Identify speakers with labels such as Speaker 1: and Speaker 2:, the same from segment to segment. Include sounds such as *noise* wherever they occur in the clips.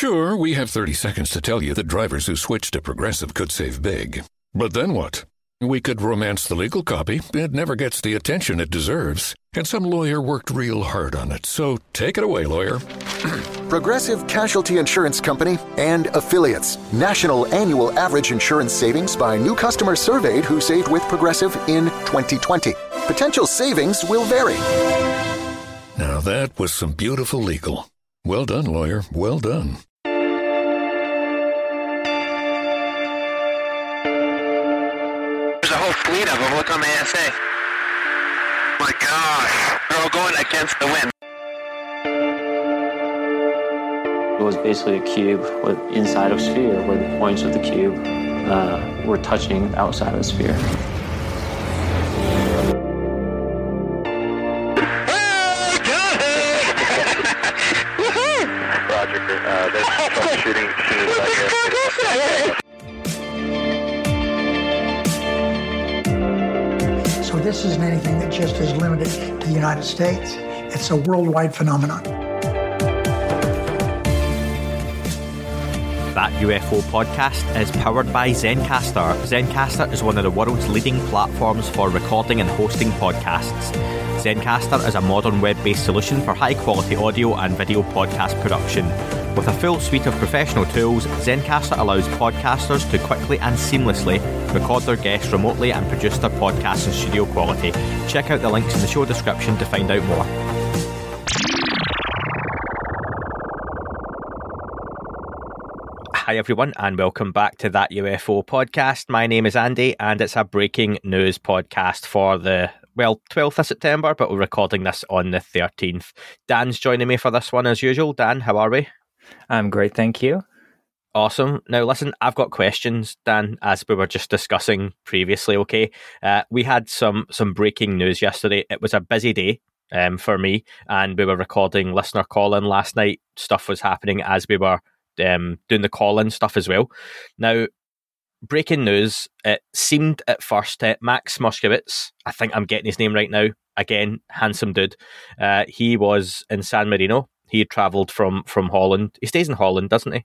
Speaker 1: Sure, we have 30 seconds to tell you that drivers who switch to Progressive could save big. But then what? We could romance the legal copy. It never gets the attention it deserves. And some lawyer worked real hard on it. So take it away, lawyer. *clears throat*
Speaker 2: Progressive Casualty Insurance Company and affiliates. National annual average insurance savings by new customers surveyed who saved with Progressive in 2020. Potential savings will vary.
Speaker 1: Now that was some beautiful legal. Well done, lawyer. Well done.
Speaker 3: There's a whole fleet of them. Look on the ASA. My gosh. They're all going against the wind.
Speaker 4: It was basically a cube with inside of sphere where the points of the cube uh, were touching outside of the sphere.
Speaker 5: This isn't anything that just is limited to the United States. It's a worldwide phenomenon.
Speaker 6: That UFO podcast is powered by Zencastr. Zencastr is one of the world's leading platforms for recording and hosting podcasts. Zencastr is a modern web based solution for high quality audio and video podcast production. With a full suite of professional tools, Zencastr allows podcasters to quickly and seamlessly record their guests remotely and produce their podcasts in studio quality. Check out the links in the show description to find out more. Hi, everyone, and welcome back to that UFO podcast. My name is Andy, and it's a breaking news podcast for the well, 12th of September, but we're recording this on the 13th. Dan's joining me for this one as usual. Dan, how are we?
Speaker 7: I'm great, thank you.
Speaker 6: Awesome. Now, listen, I've got questions, Dan, as we were just discussing previously. Okay, uh, we had some some breaking news yesterday. It was a busy day um, for me, and we were recording listener call in last night. Stuff was happening as we were um, doing the call in stuff as well. Now, breaking news. It seemed at first uh, Max Moskowitz. I think I'm getting his name right now. Again, handsome dude. Uh, he was in San Marino. He had travelled from from Holland. He stays in Holland, doesn't he?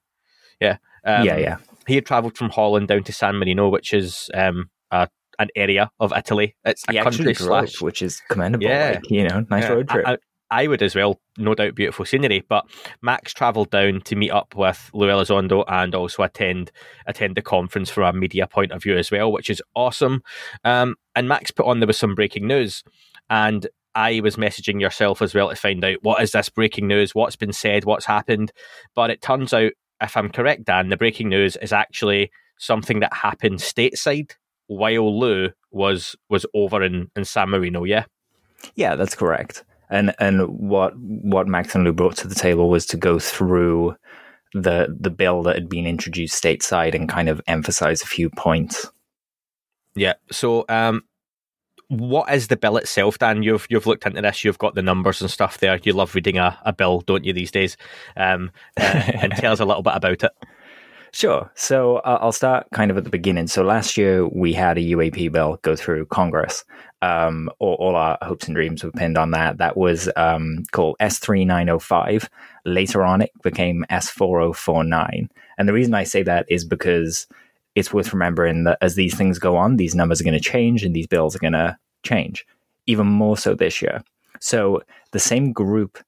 Speaker 6: Yeah.
Speaker 7: Um, yeah, yeah.
Speaker 6: He had travelled from Holland down to San Marino, which is um, a, an area of Italy. It's
Speaker 7: he
Speaker 6: a country slash,
Speaker 7: which is commendable.
Speaker 6: Yeah.
Speaker 7: Like, you know, nice
Speaker 6: Yeah,
Speaker 7: road trip.
Speaker 6: I, I, I would as well, no doubt, beautiful scenery. But Max travelled down to meet up with Lou Elizondo and also attend attend the conference from a media point of view as well, which is awesome. Um, and Max put on there was some breaking news, and I was messaging yourself as well to find out what is this breaking news, what's been said, what's happened. But it turns out, if I'm correct, Dan, the breaking news is actually something that happened stateside while Lou was was over in, in San Marino. Yeah,
Speaker 7: Yeah, that's correct. And and what what Max and Lou brought to the table was to go through the the bill that had been introduced stateside and kind of emphasize a few points.
Speaker 6: yeah. So, um, what is the bill itself, Dan? You've you've looked into this. You've got the numbers and stuff there. You love reading a, a bill, don't you? These days, um, uh, and tell us a little bit about it. *laughs*
Speaker 7: Sure. So uh, I'll start kind of at the beginning. So last year we had a UAP bill go through Congress. Um, all, all our hopes and dreams were pinned on that. That was um, called S3905. Later on, it became S4049. And the reason I say that is because it's worth remembering that as these things go on, these numbers are going to change and these bills are going to change, even more so this year. So the same group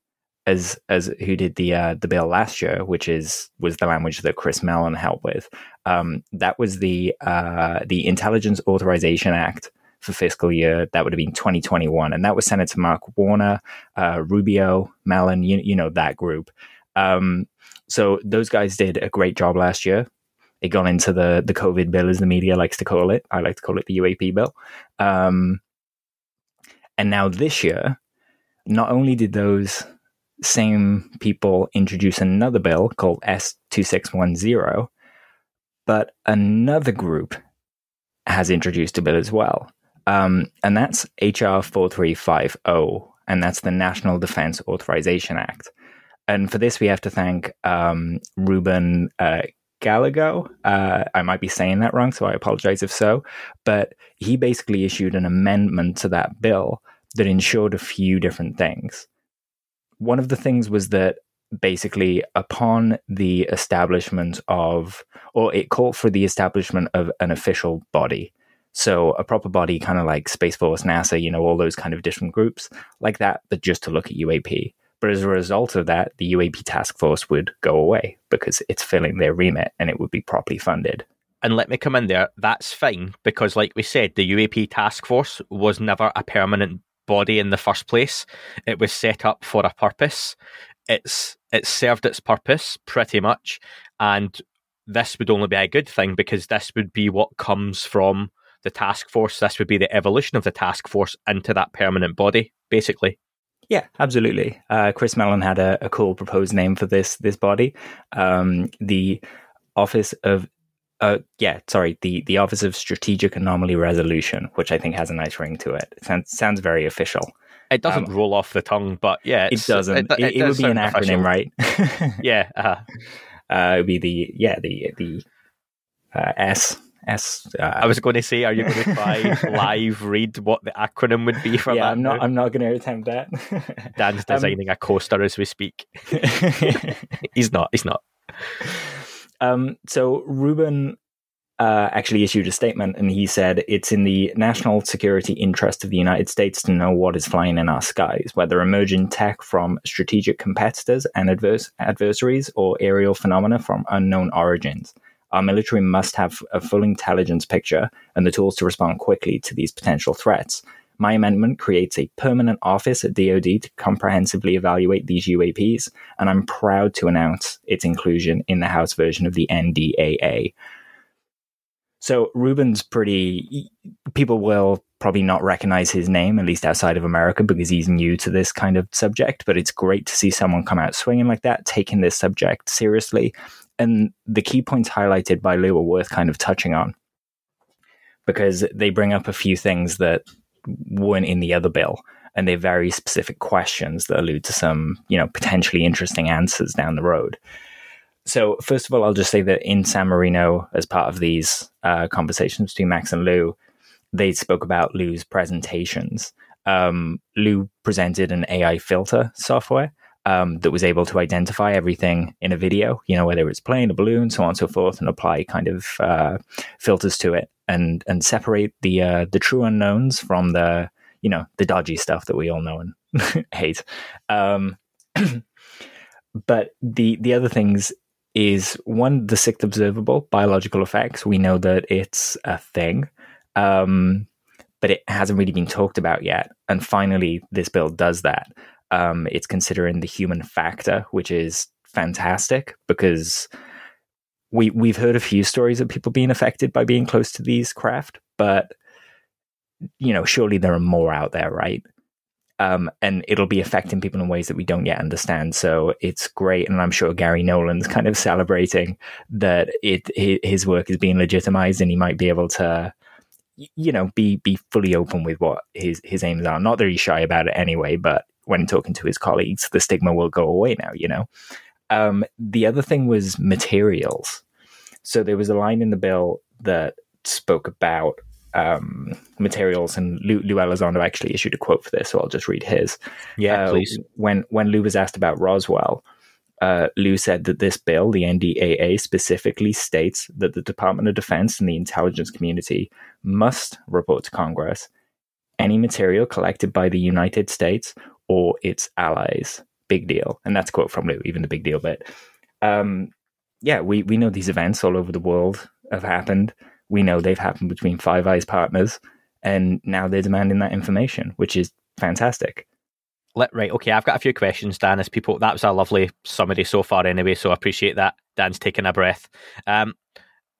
Speaker 7: as as who did the uh, the bill last year, which is was the language that Chris Mellon helped with. Um, that was the uh, the Intelligence Authorization Act for fiscal year that would have been 2021, and that was Senator Mark Warner, uh, Rubio, Mellon, you you know that group. Um, so those guys did a great job last year. It got into the the COVID bill, as the media likes to call it. I like to call it the UAP bill. Um, and now this year, not only did those same people introduce another bill called S2610, but another group has introduced a bill as well. Um, and that's HR 4350, and that's the National Defense Authorization Act. And for this, we have to thank um, Ruben uh, Gallego. Uh, I might be saying that wrong, so I apologize if so. But he basically issued an amendment to that bill that ensured a few different things one of the things was that basically upon the establishment of, or it called for the establishment of an official body. So a proper body, kind of like Space Force, NASA, you know, all those kind of different groups like that, but just to look at UAP. But as a result of that, the UAP task force would go away because it's filling their remit and it would be properly funded.
Speaker 6: And let me come in there. That's fine because, like we said, the UAP task force was never a permanent body in the first place. It was set up for a purpose. It's it served its purpose pretty much, and this would only be a good thing because this would be what comes from the task force. This would be the evolution of the task force into that permanent body, basically.
Speaker 7: Yeah, absolutely. Uh, Chris Mellon had a, a, cool proposed name for this this body, um, the Office of. Uh, yeah, sorry, the, the Office of Strategic Anomaly Resolution, which I think has a nice ring to it. It sounds, sounds very official.
Speaker 6: It doesn't um, roll off the tongue, but yeah,
Speaker 7: it doesn't. It, it, it, it would be an acronym, right? *laughs*
Speaker 6: yeah, uh-huh.
Speaker 7: uh, it would be the yeah the the uh, S S.
Speaker 6: Uh, I was going to say, are you going to try *laughs* live read what the acronym would be for
Speaker 7: yeah,
Speaker 6: that?
Speaker 7: I'm not. Now? I'm not going to attempt that. *laughs*
Speaker 6: Dan's um, designing um, a coaster as we speak. *laughs* he's not. He's not.
Speaker 7: Um, so Ruben uh, actually issued a statement, and he said it's in the national security interest of the United States to know what is flying in our skies, whether emerging tech from strategic competitors and adverse adversaries, or aerial phenomena from unknown origins our military must have a full intelligence picture and the tools to respond quickly to these potential threats. My amendment creates a permanent office at DoD to comprehensively evaluate these UAPs, and I'm proud to announce its inclusion in the House version of the NDAA. So Ruben's pretty. People will probably not recognize his name, at least outside of America, because he's new to this kind of subject. But it's great to see someone come out swinging like that, taking this subject seriously, and the key points highlighted by Lou are worth kind of touching on because they bring up a few things that weren't in the other bill and they're very specific questions that allude to some you know potentially interesting answers down the road. So first of all i'll just say that in san marino as part of these uh, conversations between max and lou they spoke about lou's presentations. Um, lou presented an ai filter software um, that was able to identify everything in a video, you know, whether it's plane, a balloon, so on and so forth, and apply kind of uh, filters to it and and separate the uh, the true unknowns from the you know the dodgy stuff that we all know and *laughs* hate. Um, *clears throat* but the the other things is one the sixth observable biological effects. We know that it's a thing. Um, but it hasn't really been talked about yet. And finally, this bill does that. Um, it's considering the human factor, which is fantastic because we we've heard a few stories of people being affected by being close to these craft, but you know, surely there are more out there, right? Um, and it'll be affecting people in ways that we don't yet understand. So it's great, and I'm sure Garry Nolan's kind of celebrating that it his work is being legitimized, and he might be able to, you know, be be fully open with what his his aims are. Not that he's shy about it anyway, but when talking to his colleagues, the stigma will go away now, you know? Um, the other thing was materials. So there was a line in the bill that spoke about um, materials, and Lou, Lou Elizondo actually issued a quote for this, so I'll just read his.
Speaker 6: Yeah, uh, please.
Speaker 7: When when Lou was asked about Roswell, uh, Lou said that this bill, the NDAA, specifically states that the Department of Defense and the intelligence community must report to Congress any material collected by the United States or its allies. Big deal. And that's a quote from Lou, even the big deal bit. Um, yeah, we, we know these events all over the world have happened. We know they've happened between Five Eyes partners, and now they're demanding that information, which is fantastic.
Speaker 6: Let, right, okay, I've got a few questions, Dan. As people, that was a lovely summary so far, anyway. So I appreciate that. Dan's taking a breath. Um,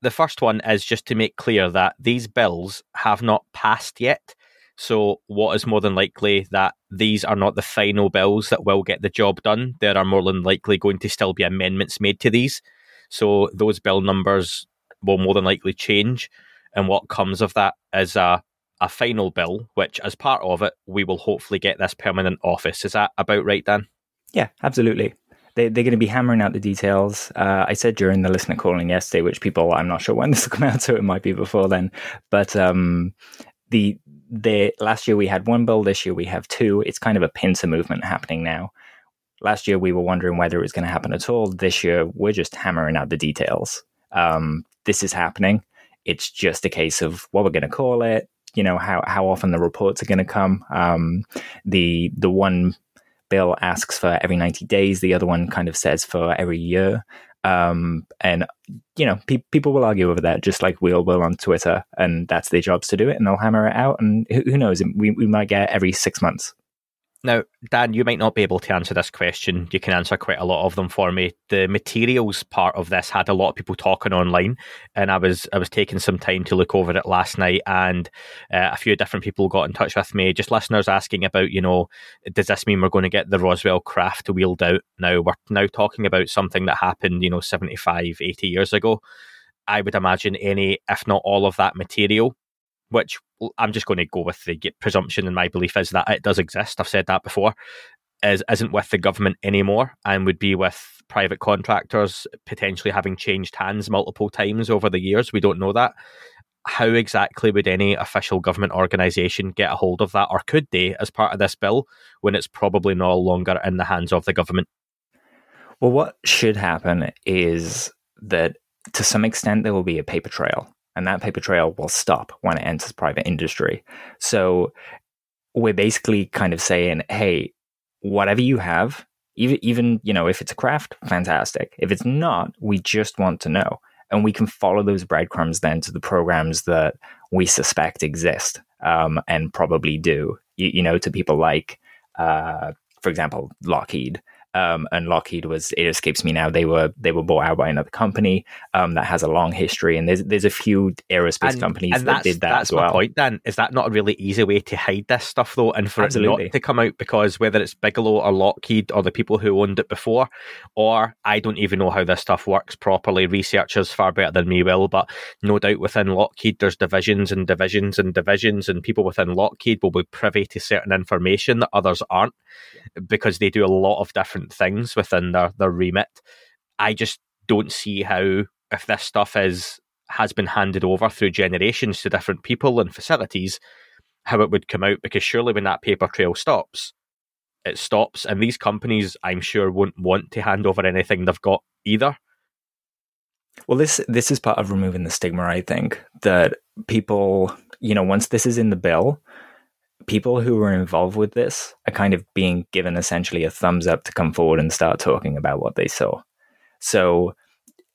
Speaker 6: the first one is just to make clear that these bills have not passed yet. So, what is more than likely that these are not the final bills that will get the job done? There are more than likely going to still be amendments made to these. So, those bill numbers will more than likely change. And what comes of that is a, a final bill, which, as part of it, we will hopefully get this permanent office. Is that about right, Dan?
Speaker 7: Yeah, absolutely. They, they're going to be hammering out the details. Uh, I said during the listener calling yesterday, which people, I'm not sure when *laughs* this will come out, so it might be before then. But um, the the last year we had one bill, this year we have two. It's kind of a pincer movement happening now. Last year, we were wondering whether it was going to happen at all. This year, we're just hammering out the details. Um, this is happening. It's just a case of what we're going to call it. You know how how often the reports are going to come. Um, the the one bill asks for every ninety days. The other one kind of says for every year. Um, and you know, pe- people will argue over that, just like we all will on Twitter, and that's their jobs to do it, and they'll hammer it out. And who, who knows? We we might get every six months.
Speaker 6: Now, Dan, you might not be able to answer this question. You can answer quite a lot of them for me. The materials part of this had a lot of people talking online, and I was I was taking some time to look over it last night, and uh, a few different people got in touch with me. Just listeners asking about, you know, does this mean we're going to get the Roswell craft wheeled out? Now we're now talking about something that happened, you know, 75, 80 years ago. I would imagine any, if not all of that material which I'm just going to go with the presumption, and my belief is that it does exist. I've said that before. Is isn't with the government anymore, and would be with private contractors potentially having changed hands multiple times over the years. We don't know that. How exactly would any official government organisation get a hold of that, or could they, as part of this bill, when it's probably no longer in the hands of the government?
Speaker 7: Well, what should happen is that to some extent there will be a paper trail and that paper trail will stop when it enters private industry. So we're basically kind of saying, hey, whatever you have, even even you know if it's a craft, fantastic. If it's not, we just want to know, and we can follow those breadcrumbs then to the programs that we suspect exist um, and probably do. You, you, know, to people like, uh, for example, Lockheed um, and Lockheed was it escapes me now. They were they were bought out by another company um, that has a long history, and there's there's a few aerospace
Speaker 6: and,
Speaker 7: companies
Speaker 6: and
Speaker 7: that did that
Speaker 6: that's
Speaker 7: as well.
Speaker 6: My point, then is that not a really easy way to hide this stuff though, and for Absolutely. it not to come out because whether it's Bigelow or Lockheed or the people who owned it before, or I don't even know how this stuff works properly. Researchers far better than me will, but no doubt within Lockheed there's divisions and divisions and divisions, and people within Lockheed will be privy to certain information that others aren't because they do a lot of different things within their, their remit. I just don't see how if this stuff is has been handed over through generations to different people and facilities, how it would come out because surely when that paper trail stops, it stops and these companies I'm sure won't want to hand over anything they've got either.
Speaker 7: Well this this is part of removing the stigma, I think, that people, you know, once this is in the bill, people who were involved with this are kind of being given essentially a thumbs up to come forward and start talking about what they saw. So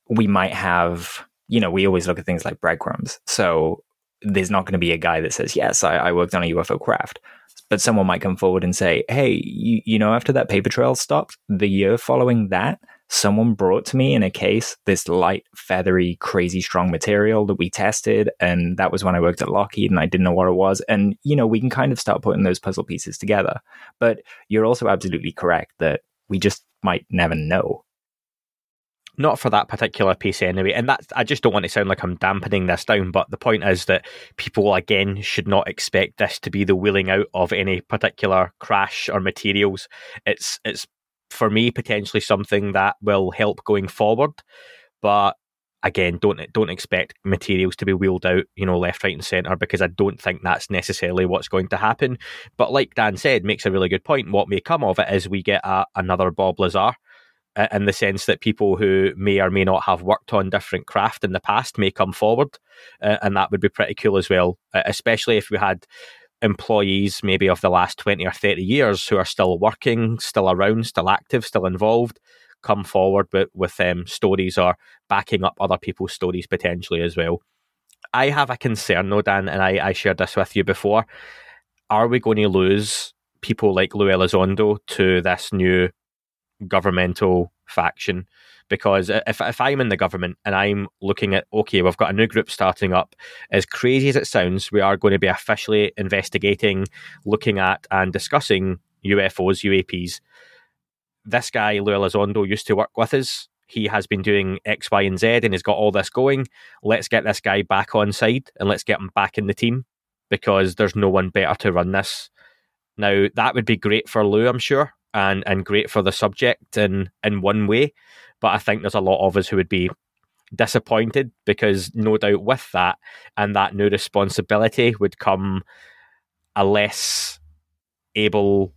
Speaker 7: we might have, you know, we always look at things like breadcrumbs. So there's not going to be a guy that says, yes, I, I worked on a UFO craft. But someone might come forward and say, hey, you, you know, after that paper trail stopped, the year following that, someone brought to me in a case this light, feathery, crazy strong material that we tested. And that was when I worked at Lockheed and I didn't know what it was. And, you know, we can kind of start putting those puzzle pieces together. But you're also absolutely correct that we just might never know.
Speaker 6: Not for that particular piece anyway. And that I just don't want to sound like I'm dampening this down, but the point is that people again should not expect this to be the wheeling out of any particular crash or materials. It's it's for me potentially something that will help going forward. But again, don't don't expect materials to be wheeled out, you know, left, right, and centre because I don't think that's necessarily what's going to happen. But like Dan said, makes a really good point. What may come of it is we get a, another Bob Lazar. In the sense that people who may or may not have worked on different craft in the past may come forward, uh, and that would be pretty cool as well. Uh, especially if we had employees maybe of the last 20 or 30 years who are still working, still around, still active, still involved, come forward with, with um, stories or backing up other people's stories potentially as well. I have a concern though, Dan, and I, I shared this with you before. Are we going to lose people like Lou Elizondo to this new governmental faction? Because if, if I'm in the government and I'm looking at, okay, we've got a new group starting up, as crazy as it sounds, we are going to be officially investigating, looking at, and discussing UFOs, UAPs. This guy, Lou Elizondo, used to work with us. He has been doing X, Y, and Z and he's got all this going. Let's get this guy back on side and let's get him back in the team because there's no one better to run this. Now, that would be great for Lou, I'm sure, and, and great for the subject in, in one way. But I think there's a lot of us who would be disappointed because no doubt with that and that new responsibility would come a less able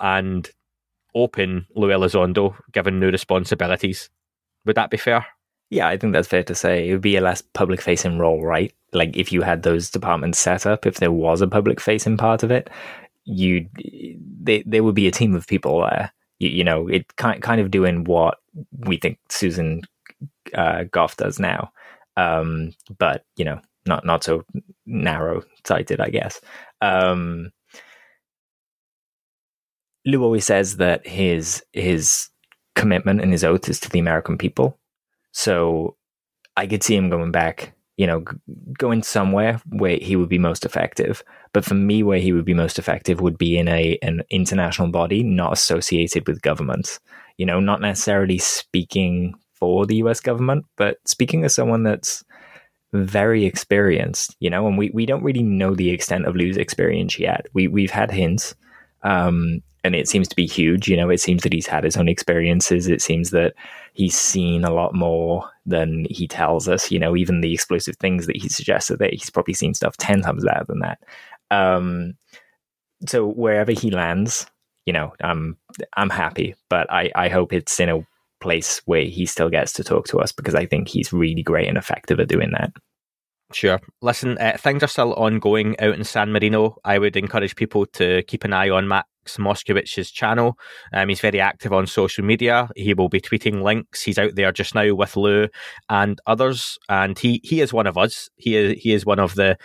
Speaker 6: and open Lou Elizondo given new responsibilities. Would that be fair?
Speaker 7: Yeah, I think that's fair to say. It would be a less public facing role, right? Like if you had those departments set up, if there was a public facing part of it, you they, there would be a team of people there. You, you know, it kind kind of doing what we think Susan uh, Gough does now, um, but you know, not not so narrow sighted, I guess. Um, Lou always says that his his commitment and his oath is to the American people. So I could see him going back, you know, going somewhere where he would be most effective. But for me, where he would be most effective would be in a an international body not associated with governments. You know, not necessarily speaking for the U.S. government, but speaking as someone that's very experienced. You know, and we we don't really know the extent of Lou's experience yet. We we've had hints. Um, and it seems to be huge. You know, it seems that he's had his own experiences. It seems that he's seen a lot more than he tells us. You know, even the explosive things that he suggested that he's probably seen stuff ten times better than that. Um, so wherever he lands, you know, I'm I'm happy, but I I hope it's in a place where he still gets to talk to us because I think he's really great and effective at doing that.
Speaker 6: Sure. Listen, uh, things are still ongoing out in San Marino. I would encourage people to keep an eye on Max Moskowitz's channel. Um, he's very active on social media. He will be tweeting links. He's out there just now with Lou and others, and he he is one of us. He is he is one of the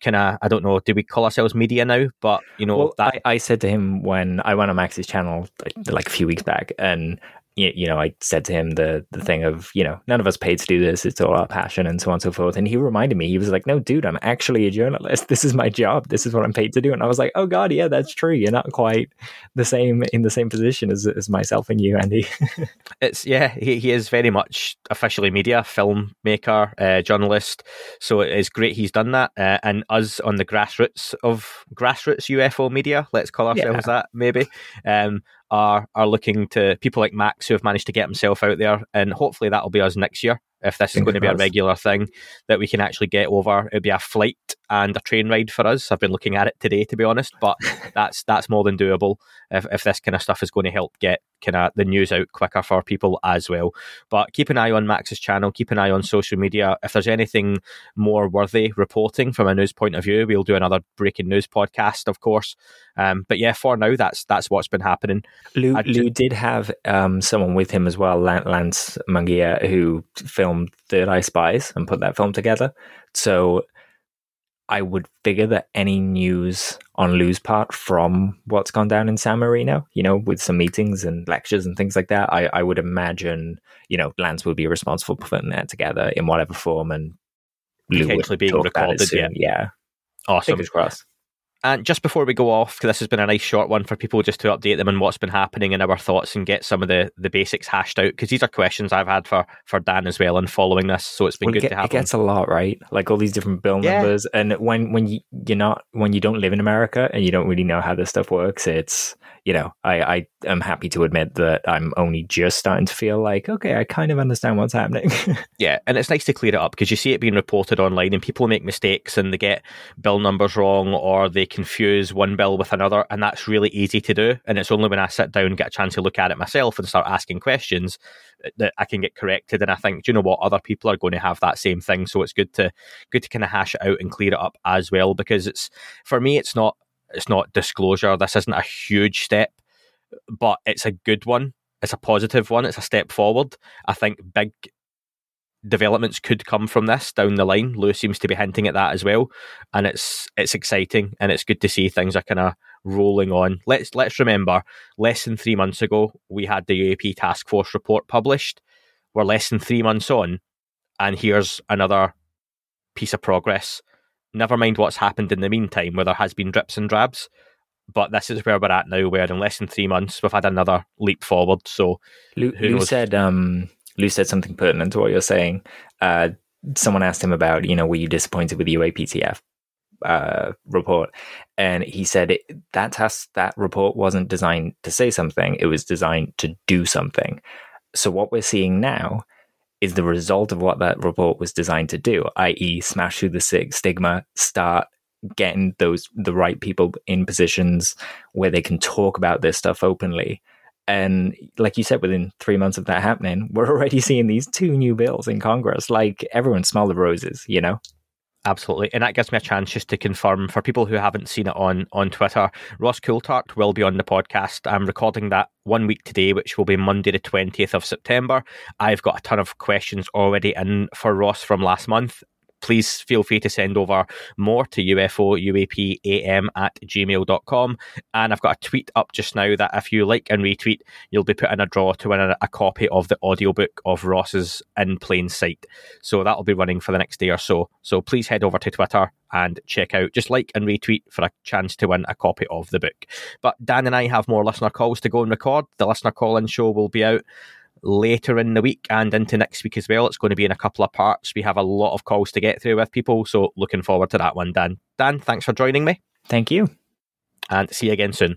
Speaker 6: kind of I don't know. Do we call ourselves media now? But you know
Speaker 7: Well,
Speaker 6: that
Speaker 7: I, I said to him when I went on Max's channel like, like a few weeks back, and you, you know, I said to him the the thing of you know none of us paid to do this. It's all our passion and so on and so forth. And he reminded me, he was like, "No, dude, I'm actually a journalist. *laughs* This is my job. This is what I'm paid to do." And I was like, "Oh God, yeah, that's true. You're not quite the same in the same position as as myself and you, Andy." *laughs*
Speaker 6: it's yeah he, he is very much officially media filmmaker uh, journalist so it is great he's done that uh, and us on the grassroots of grassroots ufo media let's call ourselves that maybe um, are are looking to people like max who have managed to get himself out there and hopefully that'll be us next year if this is going to be a regular thing that we can actually get over it'll be a flight and a train ride for us i've been looking at it today to be honest but *laughs* that's that's more than doable if, if this kind of stuff is going to help get kind of the news out quicker for people as well. But keep an eye on Max's channel, keep an eye on social media. If there's anything more worthy reporting from a news point of view, we'll do another breaking news podcast, of course. Um, but yeah, for now, that's that's what's been happening.
Speaker 7: Lou, Lou did have um, someone with him as well, Lance Mungia, who filmed Third Eye Spies and put that film together. So I would figure that any news on Lou's part from what's gone down in San Marino, you know, with some meetings and lectures and things like that, I, I would imagine, you know, Lance would be responsible for putting that together in whatever form and Lou would
Speaker 6: Potentially being
Speaker 7: talk about it
Speaker 6: recorded,
Speaker 7: soon. Yeah.
Speaker 6: Awesome.
Speaker 7: Fingers crossed.
Speaker 6: And just before we go off, this has been a nice short one for people just to update them on what's been happening and our thoughts and get some of the, the basics hashed out, because these are questions I've had for, for Dan as well and following this. So it's been
Speaker 7: Well,
Speaker 6: good
Speaker 7: it, get-
Speaker 6: to have
Speaker 7: it gets a lot right like all these different bill
Speaker 6: Yeah.
Speaker 7: numbers and when when you you're not when you don't live in america and you don't really know how this stuff works it's you know i i am happy to admit that i'm only just starting to feel like okay i kind of understand what's happening *laughs*
Speaker 6: Yeah, and it's nice to clear it up because you see it being reported online and people make mistakes and they get bill numbers wrong or they confuse one bill with another, and that's really easy to do. And it's only when I sit down, get a chance to look at it myself and start asking questions uh, that I can get corrected. And I think, do you know what, other people are going to have that same thing, so it's good to good to kind of hash it out and clear it up as well because it's for me, it's not it's not disclosure. This isn't a huge step, but it's a good one. It's a positive one. It's a step forward. I think big developments could come from this down the line. Lou seems to be hinting at that as well, and it's it's exciting and it's good to see things are kind of rolling on. Let's let's remember, less than three months ago, we had the UAP task force report published. We're less than three months on, and here's another piece of progress. Never mind what's happened in the meantime, where there has been drips and drabs. But this is where we're at now, where in less than three months we've had another leap forward. So
Speaker 7: lou,
Speaker 6: Who
Speaker 7: lou said um lou said something pertinent to what you're saying uh someone asked him about you know were you disappointed with the uaptf uh, report, and he said it, that task, that report wasn't designed to say something; it was designed to do something. So what we're seeing now is the result of what that report was designed to do, i.e., smash through the stigma, start getting those the right people in positions where they can talk about this stuff openly. And like you said, within three months of that happening, we're *laughs* already seeing these two new bills in Congress. Like everyone smell the roses, you know?
Speaker 6: Absolutely. And that gives me a chance just to confirm for people who haven't seen it on, on Twitter, Ross Coulthart will be on the podcast. I'm recording that one week today, which will be Monday, the 20th of September. I've got a ton of questions already in for Ross from last month please feel free to send over more to UFO UAPAM at gmail.com. And I've got a tweet up just now that if you like and retweet, you'll be put in a draw to win a, a copy of the audiobook of Ross's In Plain Sight. So that'll be running for the next day or so. So please head over to Twitter and check out, just like and retweet for a chance to win a copy of the book. But Dan and I have more listener calls to go and record. The listener call in show will be out later in the week and into next week as well. It's going to be in a couple of parts. We have a lot of calls to get through with people, so looking forward to that one, Dan. Dan, thanks for joining me.
Speaker 7: Thank you.
Speaker 6: And see you again soon.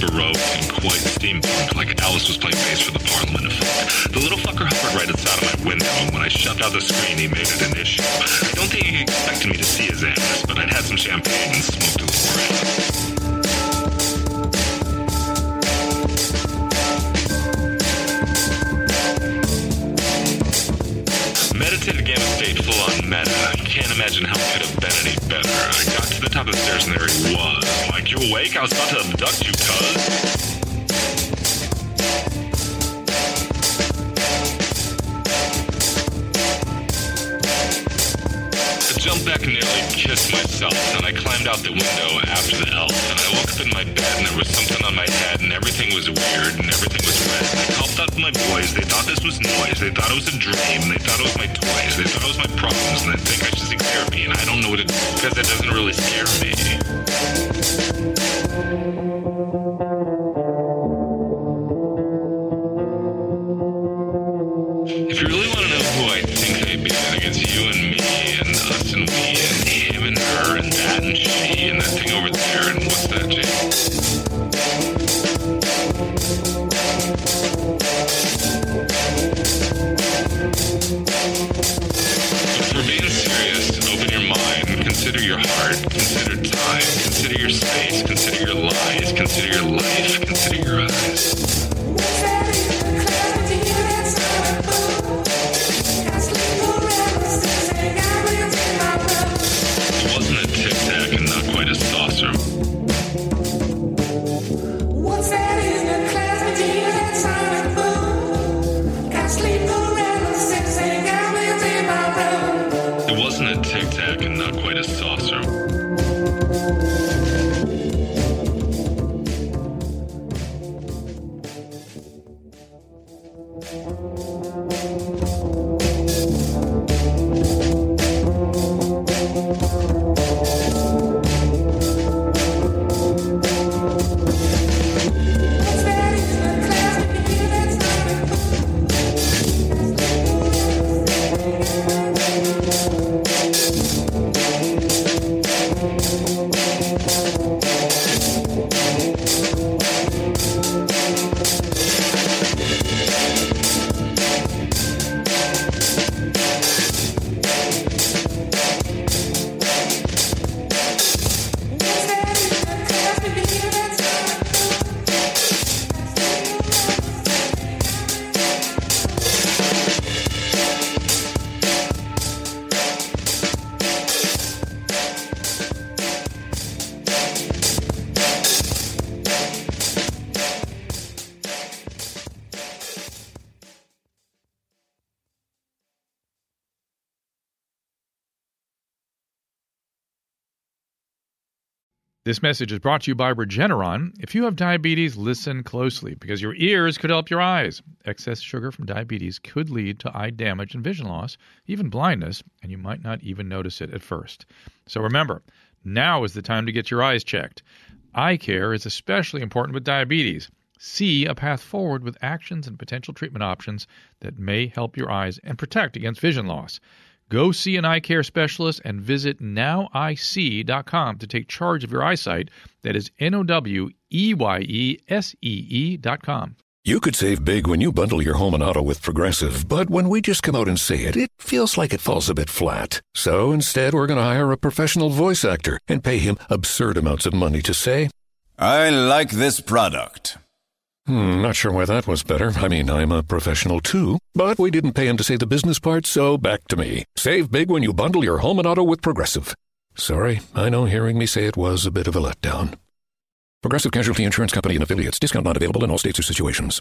Speaker 8: baroque and quite steampunk, like Alice was playing bass for the Parliament of Folk. The little fucker hovered right outside of my window, and when I shoved out the screen, he made it an issue. I don't think he expected me to see his ass, but I'd had some champagne and smoked a little grass. Meditative gamma state full on meta. Can't imagine how it could have been any better. I got to the top of the stairs and there awake? I was about to abduct you, cuz. I jumped back and nearly kissed myself, and I climbed out the window after the elf, and I woke up in my bed and there was something on my head, and everything was weird, and everything was red. And I called out my boys, they thought this was noise, they thought it was a dream, they thought it was my toys, they thought it was my problems, and they think I should seek therapy, and I don't know what it is, because it doesn't really scare me. If you really want to know who I think I beat, I think it's you and me and us and we and him and her and that and she and that thing over there and what's that, Jay? Wasn't a tic tac and not quite a
Speaker 9: This message is brought to you by Regeneron. If you have diabetes, listen closely because your ears could help your eyes. Excess sugar from diabetes could lead to eye damage and vision loss, even blindness, and you might not even notice it at first. So remember, now is the time to get your eyes checked. Eye care is especially important with diabetes. See a path forward with actions and potential treatment options that may help your eyes and protect against vision loss. Go see an eye care specialist and visit noweyesee.com to take charge of your eyesight. That is N O W E Y E S E E.com.
Speaker 1: You could save big when you bundle your home and auto with Progressive, but when we just come out and say it, it feels like it falls a bit flat. So instead, we're going to hire a professional voice actor and pay him absurd amounts of money to say,
Speaker 10: I like this product.
Speaker 1: Hmm, not sure why that was better. I mean, I'm a professional too. But we didn't pay him to say the business part, so back to me. Save big when you bundle your home and auto with Progressive. Sorry, I know hearing me say it was a bit of a letdown. Progressive Casualty Insurance Company and affiliates. Discount not available in all states or situations.